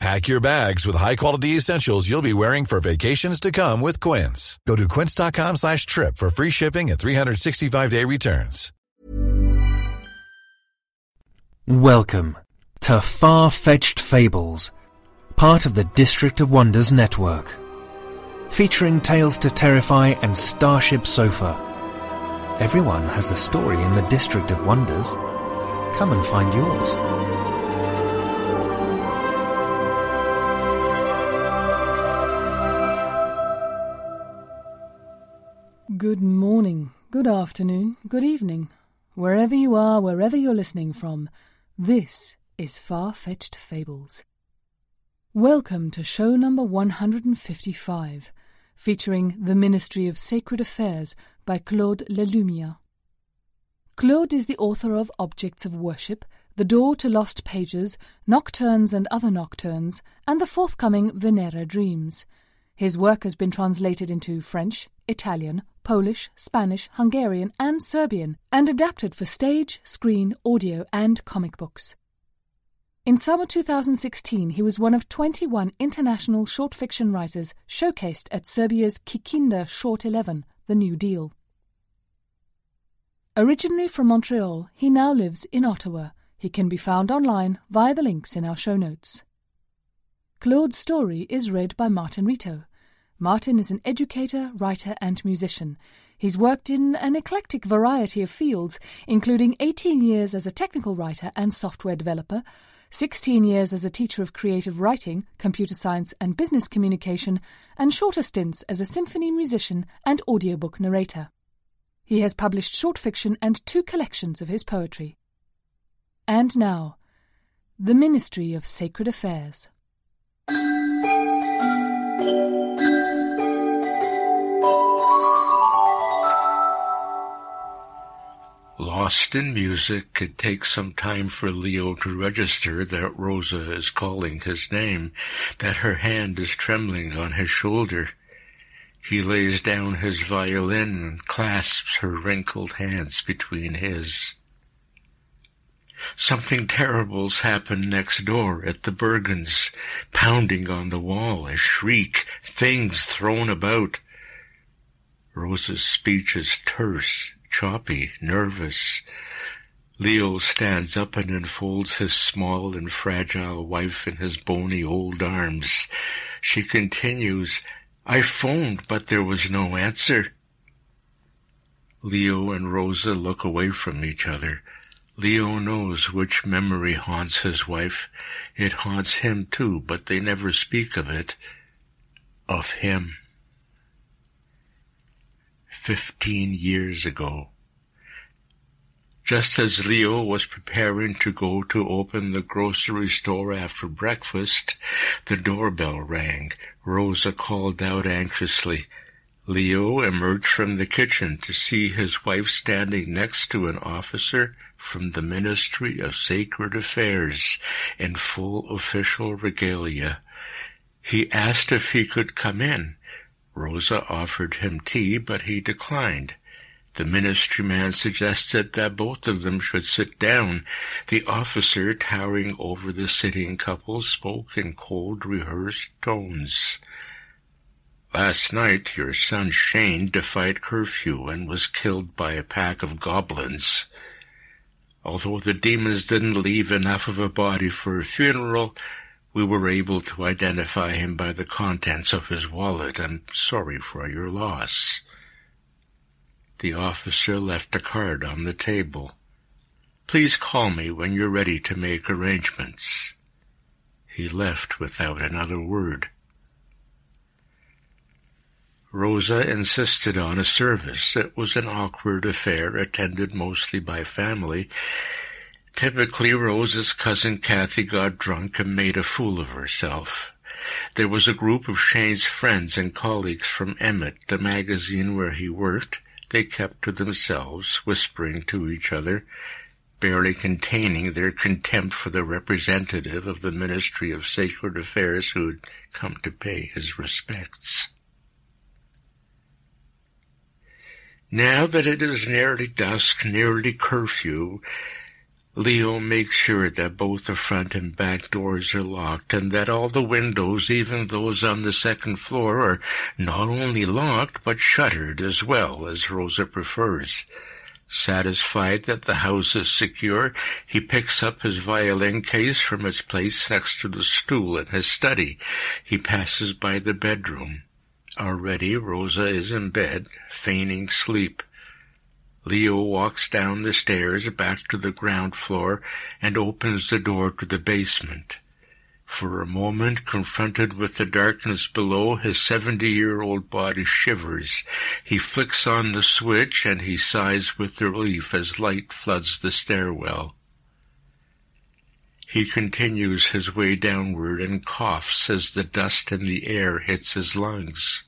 Pack your bags with high-quality essentials you'll be wearing for vacations to come with Quince. Go to quince.com slash trip for free shipping and 365-day returns. Welcome to Far-Fetched Fables, part of the District of Wonders network. Featuring Tales to Terrify and Starship Sofa. Everyone has a story in the District of Wonders. Come and find yours. Good morning, good afternoon, good evening. Wherever you are, wherever you're listening from, this is Far Fetched Fables. Welcome to show number 155, featuring The Ministry of Sacred Affairs by Claude Lalumière. Claude is the author of Objects of Worship, The Door to Lost Pages, Nocturnes and Other Nocturnes, and the forthcoming Venera Dreams. His work has been translated into French, Italian, Polish, Spanish, Hungarian, and Serbian, and adapted for stage, screen, audio, and comic books. In summer 2016, he was one of 21 international short fiction writers showcased at Serbia's Kikinda Short 11, The New Deal. Originally from Montreal, he now lives in Ottawa. He can be found online via the links in our show notes. Claude's story is read by Martin Rito. Martin is an educator, writer, and musician. He's worked in an eclectic variety of fields, including 18 years as a technical writer and software developer, 16 years as a teacher of creative writing, computer science, and business communication, and shorter stints as a symphony musician and audiobook narrator. He has published short fiction and two collections of his poetry. And now, The Ministry of Sacred Affairs. Lost in music, it takes some time for Leo to register that Rosa is calling his name, that her hand is trembling on his shoulder. He lays down his violin and clasps her wrinkled hands between his. Something terrible's happened next door at the Bergens, pounding on the wall, a shriek, things thrown about. Rosa's speech is terse, choppy, nervous. Leo stands up and enfolds his small and fragile wife in his bony old arms. She continues, I phoned, but there was no answer. Leo and Rosa look away from each other. Leo knows which memory haunts his wife. It haunts him too, but they never speak of it. Of him. Fifteen years ago. Just as Leo was preparing to go to open the grocery store after breakfast, the doorbell rang. Rosa called out anxiously. Leo emerged from the kitchen to see his wife standing next to an officer from the Ministry of Sacred Affairs in full official regalia. He asked if he could come in. Rosa offered him tea, but he declined. The ministry man suggested that both of them should sit down. The officer, towering over the sitting couple, spoke in cold, rehearsed tones. Last night your son Shane defied curfew and was killed by a pack of goblins. Although the demons didn't leave enough of a body for a funeral, we were able to identify him by the contents of his wallet. I'm sorry for your loss. The officer left a card on the table. Please call me when you're ready to make arrangements. He left without another word. Rosa insisted on a service. It was an awkward affair, attended mostly by family. Typically, Rose's cousin Kathy got drunk and made a fool of herself. There was a group of Shane's friends and colleagues from Emmett, the magazine where he worked. They kept to themselves, whispering to each other, barely containing their contempt for the representative of the Ministry of Sacred Affairs who had come to pay his respects. Now that it is nearly dusk, nearly curfew, Leo makes sure that both the front and back doors are locked and that all the windows, even those on the second floor, are not only locked but shuttered as well, as Rosa prefers. Satisfied that the house is secure, he picks up his violin case from its place next to the stool in his study. He passes by the bedroom. Already Rosa is in bed, feigning sleep. Leo walks down the stairs back to the ground floor and opens the door to the basement. For a moment, confronted with the darkness below, his seventy-year-old body shivers. He flicks on the switch and he sighs with relief as light floods the stairwell. He continues his way downward and coughs as the dust in the air hits his lungs.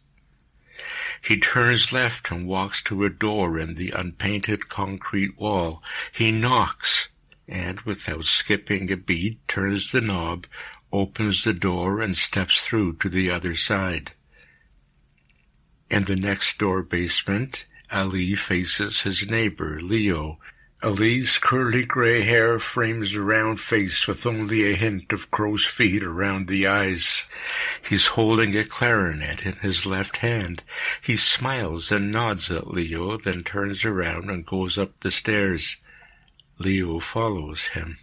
He turns left and walks to a door in the unpainted concrete wall. He knocks and, without skipping a beat, turns the knob, opens the door and steps through to the other side. In the next door basement, Ali faces his neighbor, Leo. Ali's curly gray hair frames a round face with only a hint of crow's feet around the eyes. He's holding a clarinet in his left hand. He smiles and nods at Leo, then turns around and goes up the stairs. Leo follows him.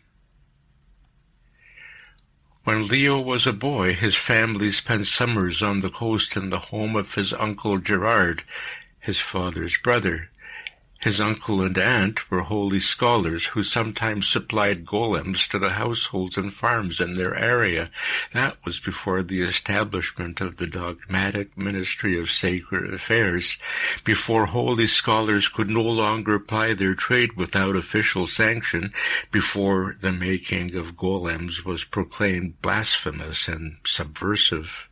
When Leo was a boy, his family spent summers on the coast in the home of his uncle Gerard, his father's brother. His uncle and aunt were holy scholars who sometimes supplied golems to the households and farms in their area. That was before the establishment of the dogmatic Ministry of Sacred Affairs, before holy scholars could no longer ply their trade without official sanction, before the making of golems was proclaimed blasphemous and subversive.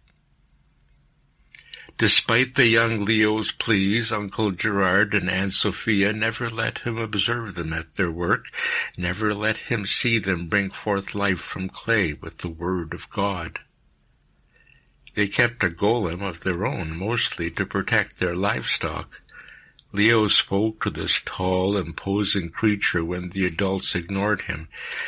Despite the young Leo's pleas, Uncle Gerard and Aunt Sophia never let him observe them at their work, never let him see them bring forth life from clay with the Word of God. They kept a golem of their own, mostly to protect their livestock. Leo spoke to this tall, imposing creature when the adults ignored him.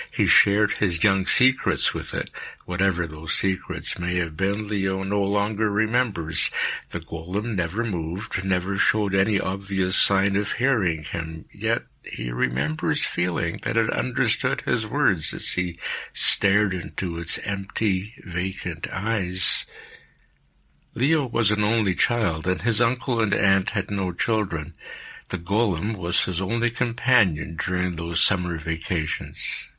He shared his young secrets with it. Whatever those secrets may have been, Leo no longer remembers. The golem never moved, never showed any obvious sign of hearing him, yet he remembers feeling that it understood his words as he stared into its empty, vacant eyes. Leo was an only child, and his uncle and aunt had no children. The golem was his only companion during those summer vacations.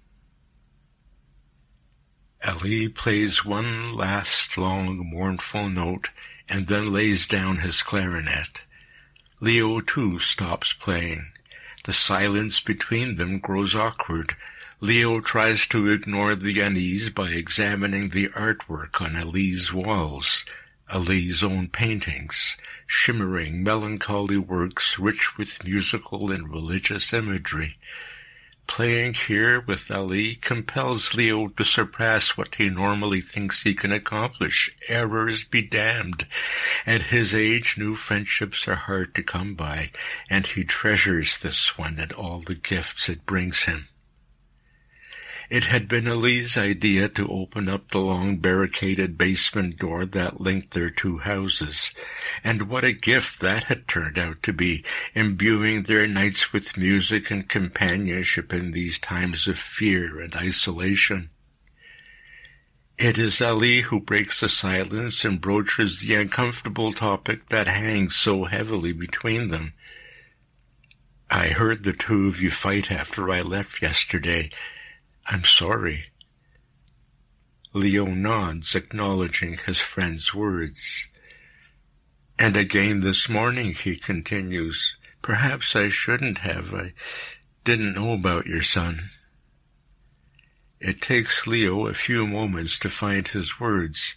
Ali plays one last long mournful note and then lays down his clarinet. Leo too stops playing. The silence between them grows awkward. Leo tries to ignore the unease by examining the artwork on Ali's walls. Ali's own paintings, shimmering, melancholy works rich with musical and religious imagery. Playing here with Ali compels Leo to surpass what he normally thinks he can accomplish. Errors be damned. At his age, new friendships are hard to come by, and he treasures this one and all the gifts it brings him. It had been Ali's idea to open up the long barricaded basement door that linked their two houses. And what a gift that had turned out to be, imbuing their nights with music and companionship in these times of fear and isolation. It is Ali who breaks the silence and broaches the uncomfortable topic that hangs so heavily between them. I heard the two of you fight after I left yesterday. I'm sorry. Leo nods, acknowledging his friend's words. And again this morning, he continues, perhaps I shouldn't have. I didn't know about your son. It takes Leo a few moments to find his words.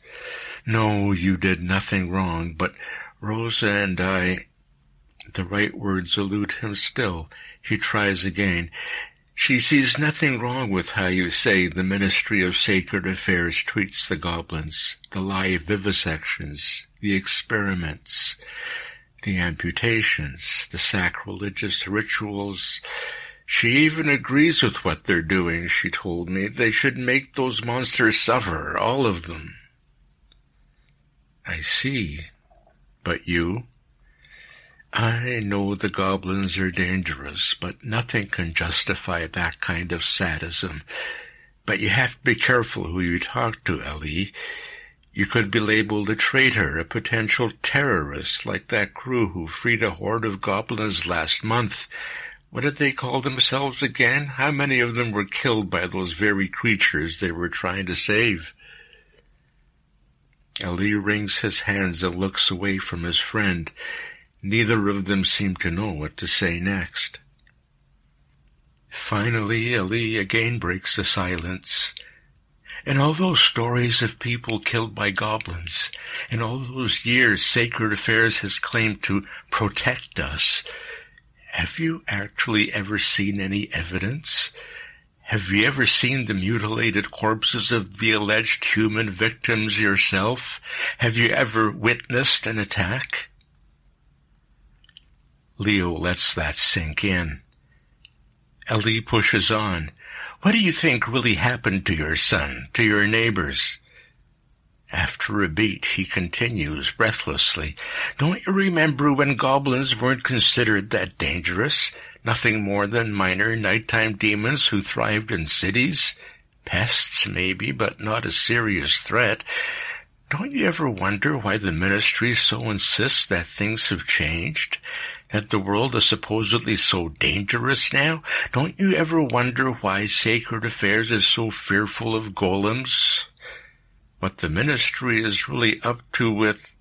No, you did nothing wrong, but Rosa and I... The right words elude him still. He tries again. She sees nothing wrong with how you say the Ministry of Sacred Affairs treats the goblins, the live vivisections, the experiments, the amputations, the sacrilegious rituals. She even agrees with what they're doing, she told me. They should make those monsters suffer, all of them. I see. But you? I know the goblins are dangerous, but nothing can justify that kind of sadism. But you have to be careful who you talk to, Ellie. You could be labeled a traitor, a potential terrorist, like that crew who freed a horde of goblins last month. What did they call themselves again? How many of them were killed by those very creatures they were trying to save? Ali wrings his hands and looks away from his friend. Neither of them seemed to know what to say next. Finally, Ali again breaks the silence. In all those stories of people killed by goblins, in all those years Sacred Affairs has claimed to protect us, have you actually ever seen any evidence? Have you ever seen the mutilated corpses of the alleged human victims yourself? Have you ever witnessed an attack? Leo lets that sink in. Ali pushes on. What do you think really happened to your son, to your neighbors? After a beat, he continues breathlessly. Don't you remember when goblins weren't considered that dangerous? Nothing more than minor nighttime demons who thrived in cities? Pests, maybe, but not a serious threat. Don't you ever wonder why the ministry so insists that things have changed? That the world is supposedly so dangerous now? Don't you ever wonder why Sacred Affairs is so fearful of golems? What the ministry is really up to with...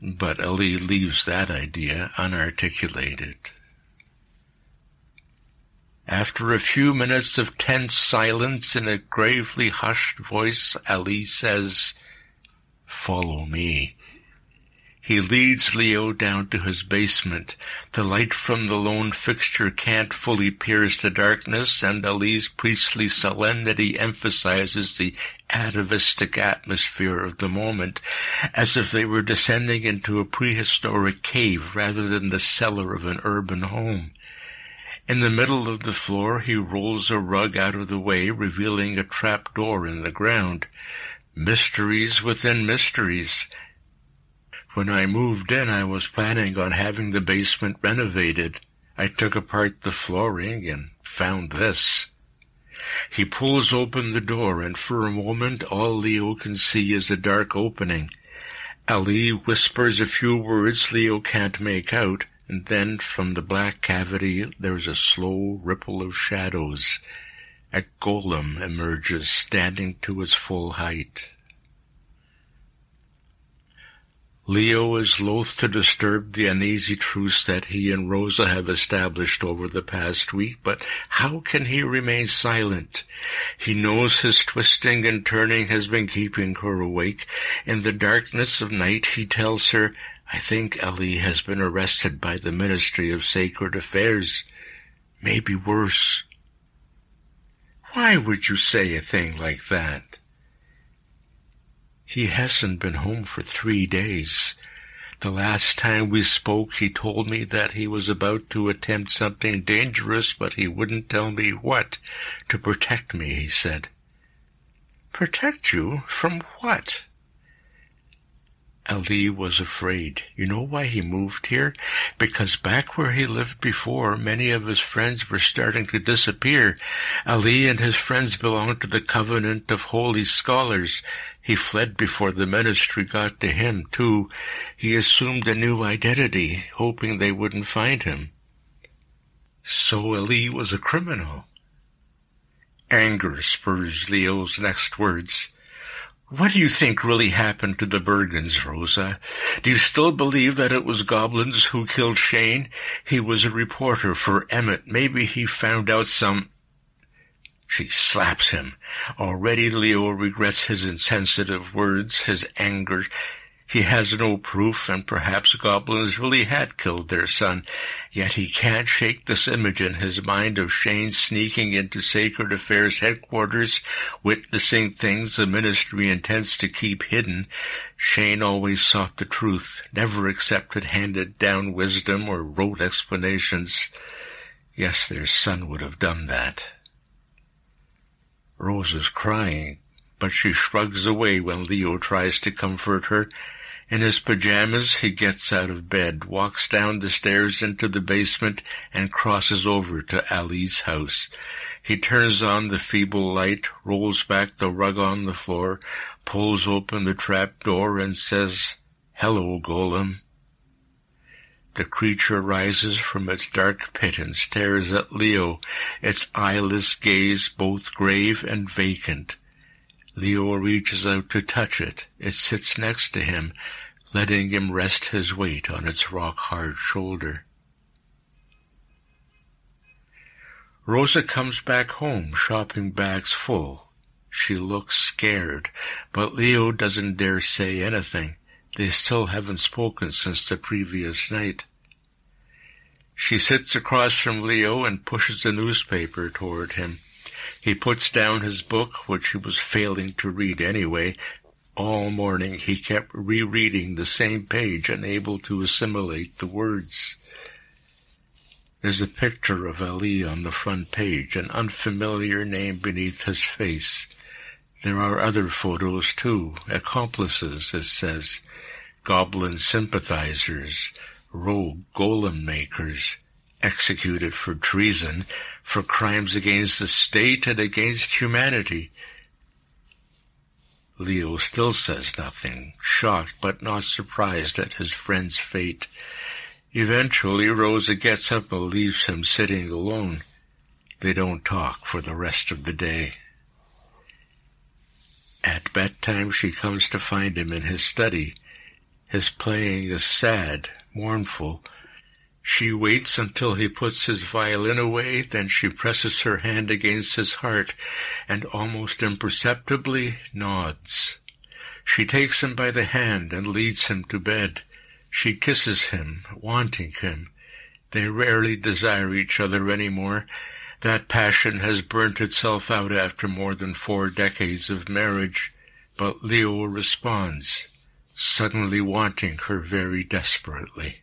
But Ali leaves that idea unarticulated. After a few minutes of tense silence in a gravely hushed voice, Ali says, Follow me. He leads Leo down to his basement. The light from the lone fixture can't fully pierce the darkness, and Ali's priestly solemnity emphasizes the atavistic atmosphere of the moment, as if they were descending into a prehistoric cave rather than the cellar of an urban home. In the middle of the floor he rolls a rug out of the way, revealing a trap door in the ground. Mysteries within mysteries. When I moved in, I was planning on having the basement renovated. I took apart the flooring and found this. He pulls open the door, and for a moment all Leo can see is a dark opening. Ali whispers a few words Leo can't make out, and then from the black cavity there's a slow ripple of shadows. A golem emerges, standing to his full height. Leo is loath to disturb the uneasy truce that he and Rosa have established over the past week, but how can he remain silent? He knows his twisting and turning has been keeping her awake. In the darkness of night he tells her, I think Ellie has been arrested by the Ministry of Sacred Affairs. Maybe worse. Why would you say a thing like that? He hasn't been home for three days. The last time we spoke, he told me that he was about to attempt something dangerous, but he wouldn't tell me what. To protect me, he said. Protect you? From what? Ali was afraid. You know why he moved here? Because back where he lived before, many of his friends were starting to disappear. Ali and his friends belonged to the Covenant of Holy Scholars. He fled before the ministry got to him, too. He assumed a new identity, hoping they wouldn't find him. So Ali was a criminal. Anger spurs Leo's next words. What do you think really happened to the Bergens, Rosa? Do you still believe that it was goblins who killed Shane? He was a reporter for Emmett. Maybe he found out some... She slaps him. Already Leo regrets his insensitive words, his anger. He has no proof, and perhaps goblins really had killed their son. Yet he can't shake this image in his mind of Shane sneaking into Sacred Affairs headquarters, witnessing things the ministry intends to keep hidden. Shane always sought the truth, never accepted handed-down wisdom or rote explanations. Yes, their son would have done that. Rose is crying, but she shrugs away when Leo tries to comfort her. In his pajamas, he gets out of bed, walks down the stairs into the basement, and crosses over to Ali's house. He turns on the feeble light, rolls back the rug on the floor, pulls open the trap door, and says, Hello, Golem. The creature rises from its dark pit and stares at Leo, its eyeless gaze both grave and vacant. Leo reaches out to touch it. It sits next to him, letting him rest his weight on its rock-hard shoulder. Rosa comes back home, shopping bags full. She looks scared, but Leo doesn't dare say anything. They still haven't spoken since the previous night. She sits across from Leo and pushes the newspaper toward him. He puts down his book, which he was failing to read anyway. All morning he kept rereading the same page, unable to assimilate the words. There's a picture of Ali on the front page, an unfamiliar name beneath his face. There are other photos too, accomplices, it says, goblin sympathizers, rogue golem makers, executed for treason, for crimes against the state and against humanity. Leo still says nothing, shocked but not surprised at his friend's fate. Eventually, Rosa gets up and leaves him sitting alone. They don't talk for the rest of the day. At bedtime, she comes to find him in his study. His playing is sad, mournful, she waits until he puts his violin away, then she presses her hand against his heart and almost imperceptibly nods. She takes him by the hand and leads him to bed. She kisses him, wanting him. They rarely desire each other any more. That passion has burnt itself out after more than four decades of marriage. But Leo responds, suddenly wanting her very desperately.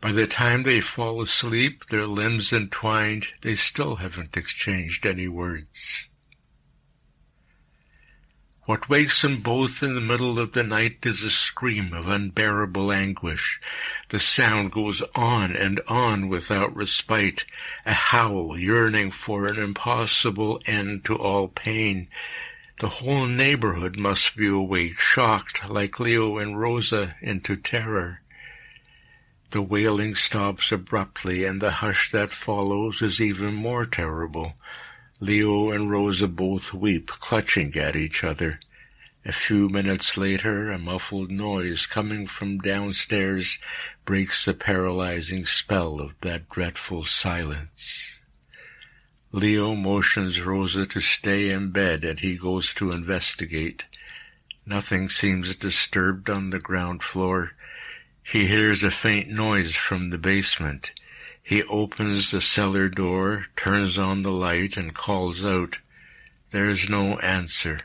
By the time they fall asleep, their limbs entwined, they still haven't exchanged any words. What wakes them both in the middle of the night is a scream of unbearable anguish. The sound goes on and on without respite, a howl yearning for an impossible end to all pain. The whole neighborhood must be awake, shocked, like Leo and Rosa, into terror. The wailing stops abruptly, and the hush that follows is even more terrible. Leo and Rosa both weep, clutching at each other. A few minutes later, a muffled noise coming from downstairs breaks the paralyzing spell of that dreadful silence. Leo motions Rosa to stay in bed and he goes to investigate. Nothing seems disturbed on the ground floor. He hears a faint noise from the basement. He opens the cellar door, turns on the light, and calls out. There is no answer.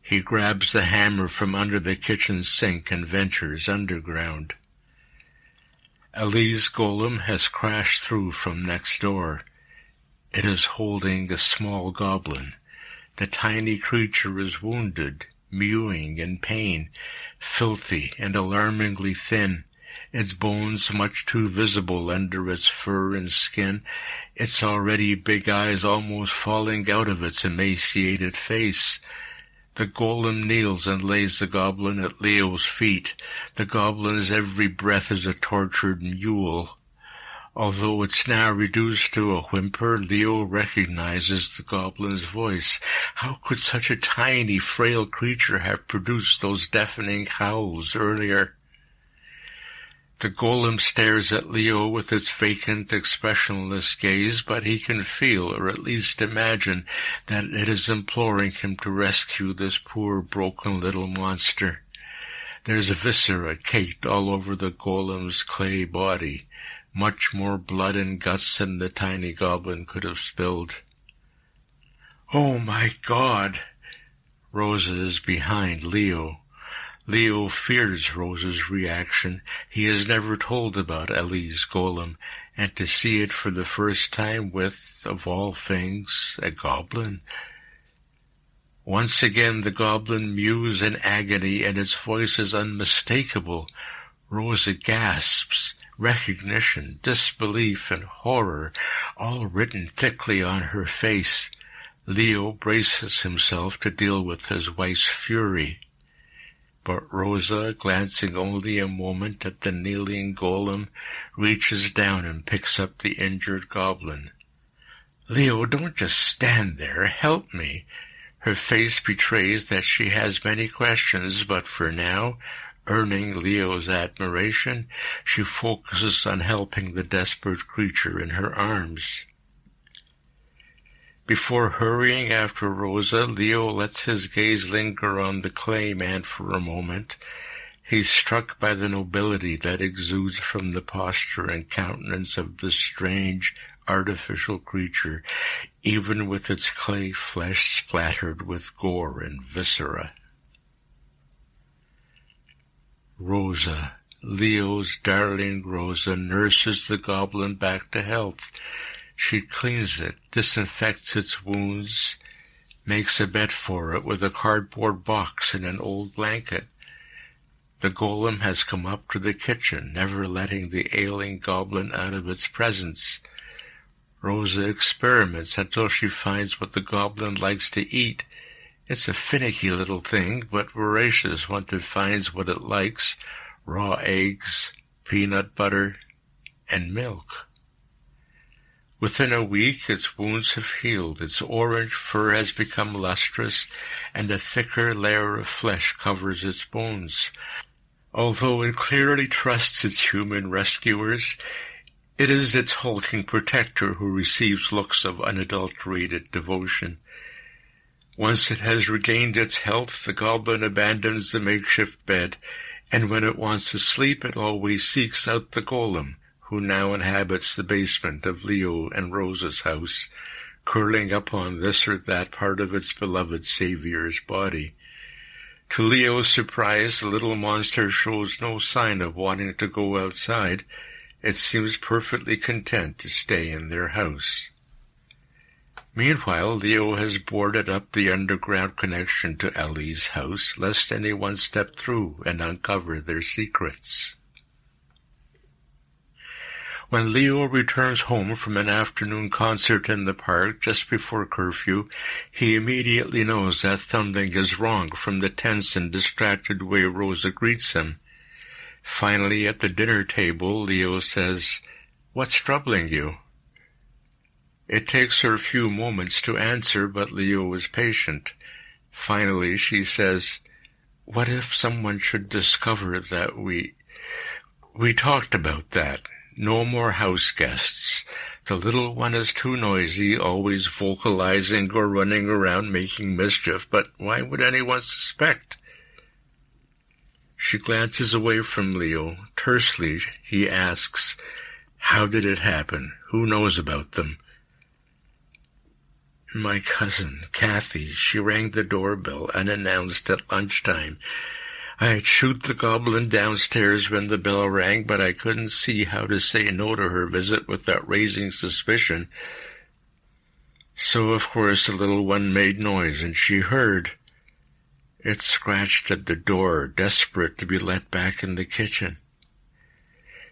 He grabs the hammer from under the kitchen sink and ventures underground. Ali's golem has crashed through from next door. It is holding a small goblin. The tiny creature is wounded, mewing in pain, filthy and alarmingly thin its bones much too visible under its fur and skin, its already big eyes almost falling out of its emaciated face. The golem kneels and lays the goblin at Leo's feet. The goblin's every breath is a tortured mewl. Although it's now reduced to a whimper, Leo recognizes the goblin's voice. How could such a tiny, frail creature have produced those deafening howls earlier? The golem stares at Leo with its vacant, expressionless gaze, but he can feel, or at least imagine, that it is imploring him to rescue this poor, broken little monster. There's viscera caked all over the golem's clay body much more blood and guts than the tiny goblin could have spilled. Oh my God! Rosa is behind Leo. Leo fears Rosa's reaction. He has never told about Ellie's golem, and to see it for the first time with, of all things, a goblin. Once again the goblin mews in agony, and its voice is unmistakable. Rosa gasps recognition, disbelief, and horror, all written thickly on her face. Leo braces himself to deal with his wife's fury. But Rosa, glancing only a moment at the kneeling golem, reaches down and picks up the injured goblin. Leo, don't just stand there. Help me. Her face betrays that she has many questions, but for now, Earning Leo's admiration, she focuses on helping the desperate creature in her arms. Before hurrying after Rosa, Leo lets his gaze linger on the clay man for a moment. He's struck by the nobility that exudes from the posture and countenance of this strange, artificial creature, even with its clay flesh splattered with gore and viscera. Rosa, Leo's darling Rosa, nurses the goblin back to health. She cleans it, disinfects its wounds, makes a bed for it with a cardboard box and an old blanket. The golem has come up to the kitchen, never letting the ailing goblin out of its presence. Rosa experiments until she finds what the goblin likes to eat it's a finicky little thing, but voracious once it finds what it likes, raw eggs, peanut butter, and milk. Within a week its wounds have healed, its orange fur has become lustrous, and a thicker layer of flesh covers its bones. Although it clearly trusts its human rescuers, it is its hulking protector who receives looks of unadulterated devotion. Once it has regained its health, the goblin abandons the makeshift bed, and when it wants to sleep, it always seeks out the golem, who now inhabits the basement of Leo and Rosa's house, curling up on this or that part of its beloved savior's body. To Leo's surprise, the little monster shows no sign of wanting to go outside. It seems perfectly content to stay in their house. Meanwhile, Leo has boarded up the underground connection to Ellie's house, lest anyone step through and uncover their secrets. When Leo returns home from an afternoon concert in the park just before curfew, he immediately knows that something is wrong from the tense and distracted way Rosa greets him. Finally, at the dinner table, Leo says, What's troubling you? It takes her a few moments to answer, but Leo is patient. Finally, she says, What if someone should discover that we... We talked about that. No more house guests. The little one is too noisy, always vocalizing or running around making mischief, but why would anyone suspect? She glances away from Leo. Tersely, he asks, How did it happen? Who knows about them? My cousin, Kathy, she rang the doorbell unannounced at lunchtime. I'd shoot the goblin downstairs when the bell rang, but I couldn't see how to say no to her visit without raising suspicion. So, of course, the little one made noise, and she heard. It scratched at the door, desperate to be let back in the kitchen.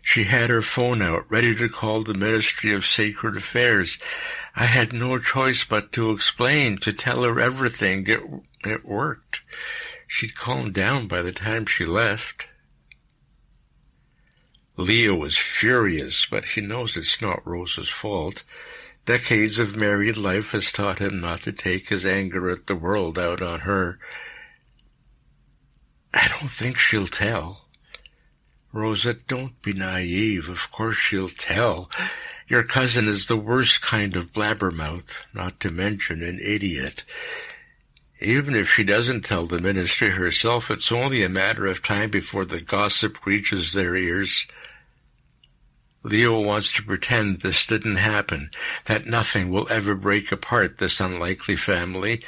She had her phone out, ready to call the Ministry of Sacred Affairs. I had no choice but to explain, to tell her everything. It, it worked. She'd calmed down by the time she left. Leo is furious, but he knows it's not Rosa's fault. Decades of married life has taught him not to take his anger at the world out on her. I don't think she'll tell. Rosa, don't be naive. Of course she'll tell. Your cousin is the worst kind of blabbermouth, not to mention an idiot. Even if she doesn't tell the ministry herself, it's only a matter of time before the gossip reaches their ears. Leo wants to pretend this didn't happen, that nothing will ever break apart this unlikely family,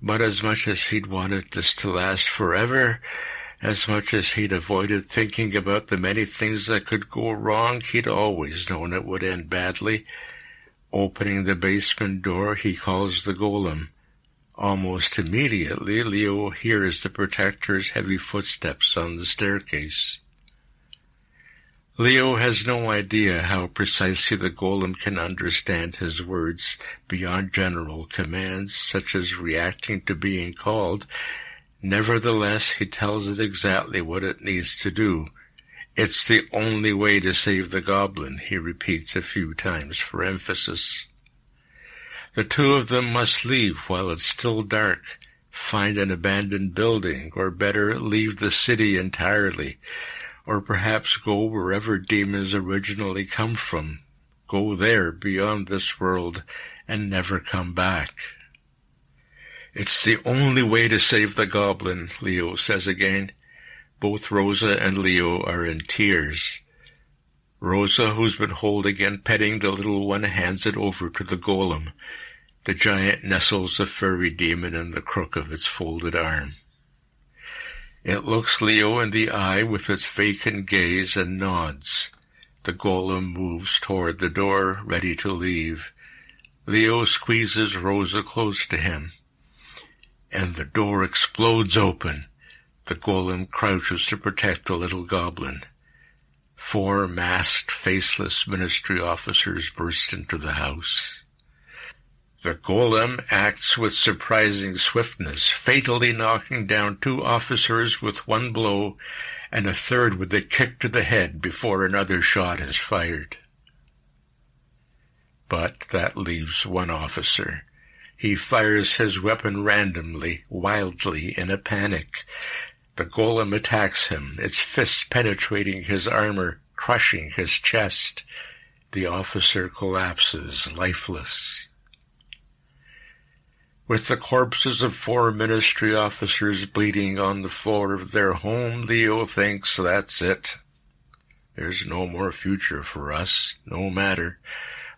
but as much as he'd wanted this to last forever, as much as he'd avoided thinking about the many things that could go wrong, he'd always known it would end badly. Opening the basement door, he calls the golem. Almost immediately, Leo hears the protector's heavy footsteps on the staircase. Leo has no idea how precisely the golem can understand his words beyond general commands, such as reacting to being called. Nevertheless, he tells it exactly what it needs to do. It's the only way to save the goblin, he repeats a few times for emphasis. The two of them must leave while it's still dark, find an abandoned building, or better, leave the city entirely or perhaps go wherever demons originally come from, go there beyond this world and never come back. It's the only way to save the goblin, Leo says again. Both Rosa and Leo are in tears. Rosa, who's been holding and petting the little one, hands it over to the golem. The giant nestles the furry demon in the crook of its folded arm. It looks Leo in the eye with its vacant gaze and nods. The golem moves toward the door, ready to leave. Leo squeezes Rosa close to him. And the door explodes open. The golem crouches to protect the little goblin. Four masked, faceless ministry officers burst into the house. The golem acts with surprising swiftness, fatally knocking down two officers with one blow and a third with a kick to the head before another shot is fired. But that leaves one officer. He fires his weapon randomly, wildly, in a panic. The golem attacks him, its fists penetrating his armor, crushing his chest. The officer collapses, lifeless. With the corpses of four ministry officers bleeding on the floor of their home, Leo thinks that's it. There's no more future for us, no matter.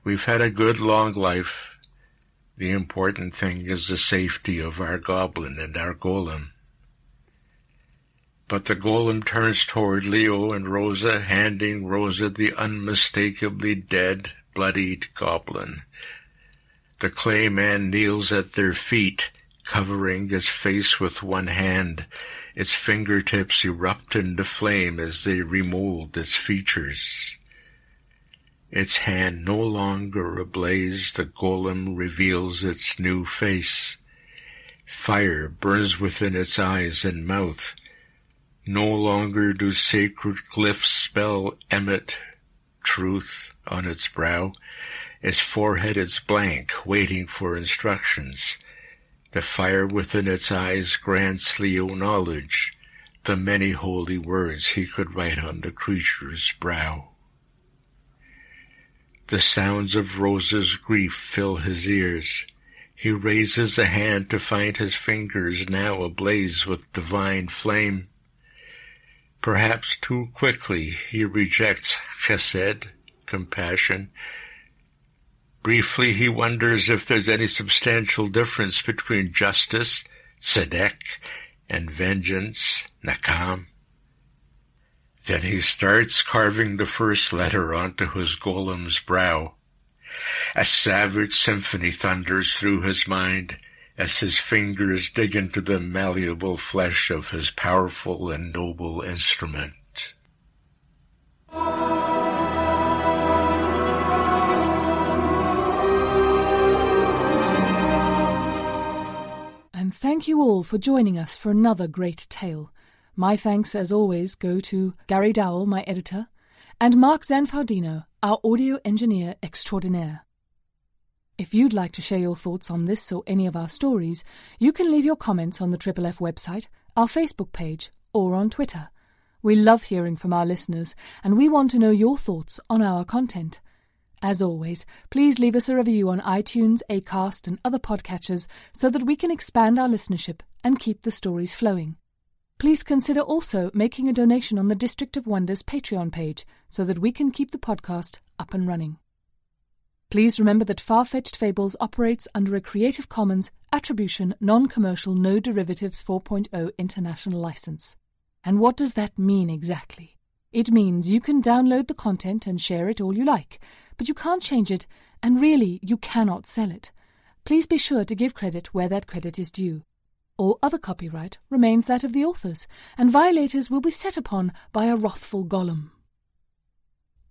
We've had a good long life. The important thing is the safety of our goblin and our golem. But the golem turns toward Leo and Rosa, handing Rosa the unmistakably dead, bloodied goblin. The clay man kneels at their feet, covering his face with one hand. Its fingertips erupt into flame as they remold its features. Its hand no longer ablaze, the golem reveals its new face. Fire burns within its eyes and mouth. No longer do sacred glyphs spell Emet truth, on its brow. Its forehead is blank, waiting for instructions. The fire within its eyes grants Leo knowledge, the many holy words he could write on the creature's brow. The sounds of Rosa's grief fill his ears. He raises a hand to find his fingers now ablaze with divine flame. Perhaps too quickly he rejects chesed, compassion, Briefly, he wonders if there's any substantial difference between justice, tzedek, and vengeance, nakam. Then he starts carving the first letter onto his golem's brow. A savage symphony thunders through his mind as his fingers dig into the malleable flesh of his powerful and noble instrument. And thank you all for joining us for another great tale. My thanks, as always, go to Gary Dowell, my editor, and Mark Zanfardino, our audio engineer extraordinaire. If you'd like to share your thoughts on this or any of our stories, you can leave your comments on the Triple F website, our Facebook page, or on Twitter. We love hearing from our listeners, and we want to know your thoughts on our content. As always, please leave us a review on iTunes, Acast, and other podcatchers so that we can expand our listenership and keep the stories flowing. Please consider also making a donation on the District of Wonders Patreon page so that we can keep the podcast up and running. Please remember that Far-Fetched Fables operates under a Creative Commons Attribution Non-Commercial No Derivatives 4.0 international license. And what does that mean exactly? It means you can download the content and share it all you like, but you can't change it, and really you cannot sell it. Please be sure to give credit where that credit is due. All other copyright remains that of the authors, and violators will be set upon by a wrathful golem.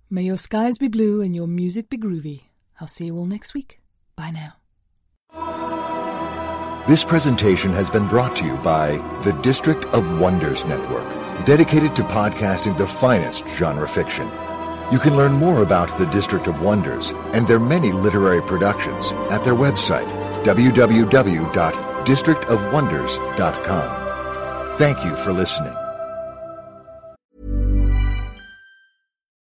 May your skies be blue and your music be groovy. I'll see you all next week. Bye now. This presentation has been brought to you by the District of Wonders Network, dedicated to podcasting the finest genre fiction. You can learn more about the District of Wonders and their many literary productions at their website, www.districtofwonders.com. Thank you for listening.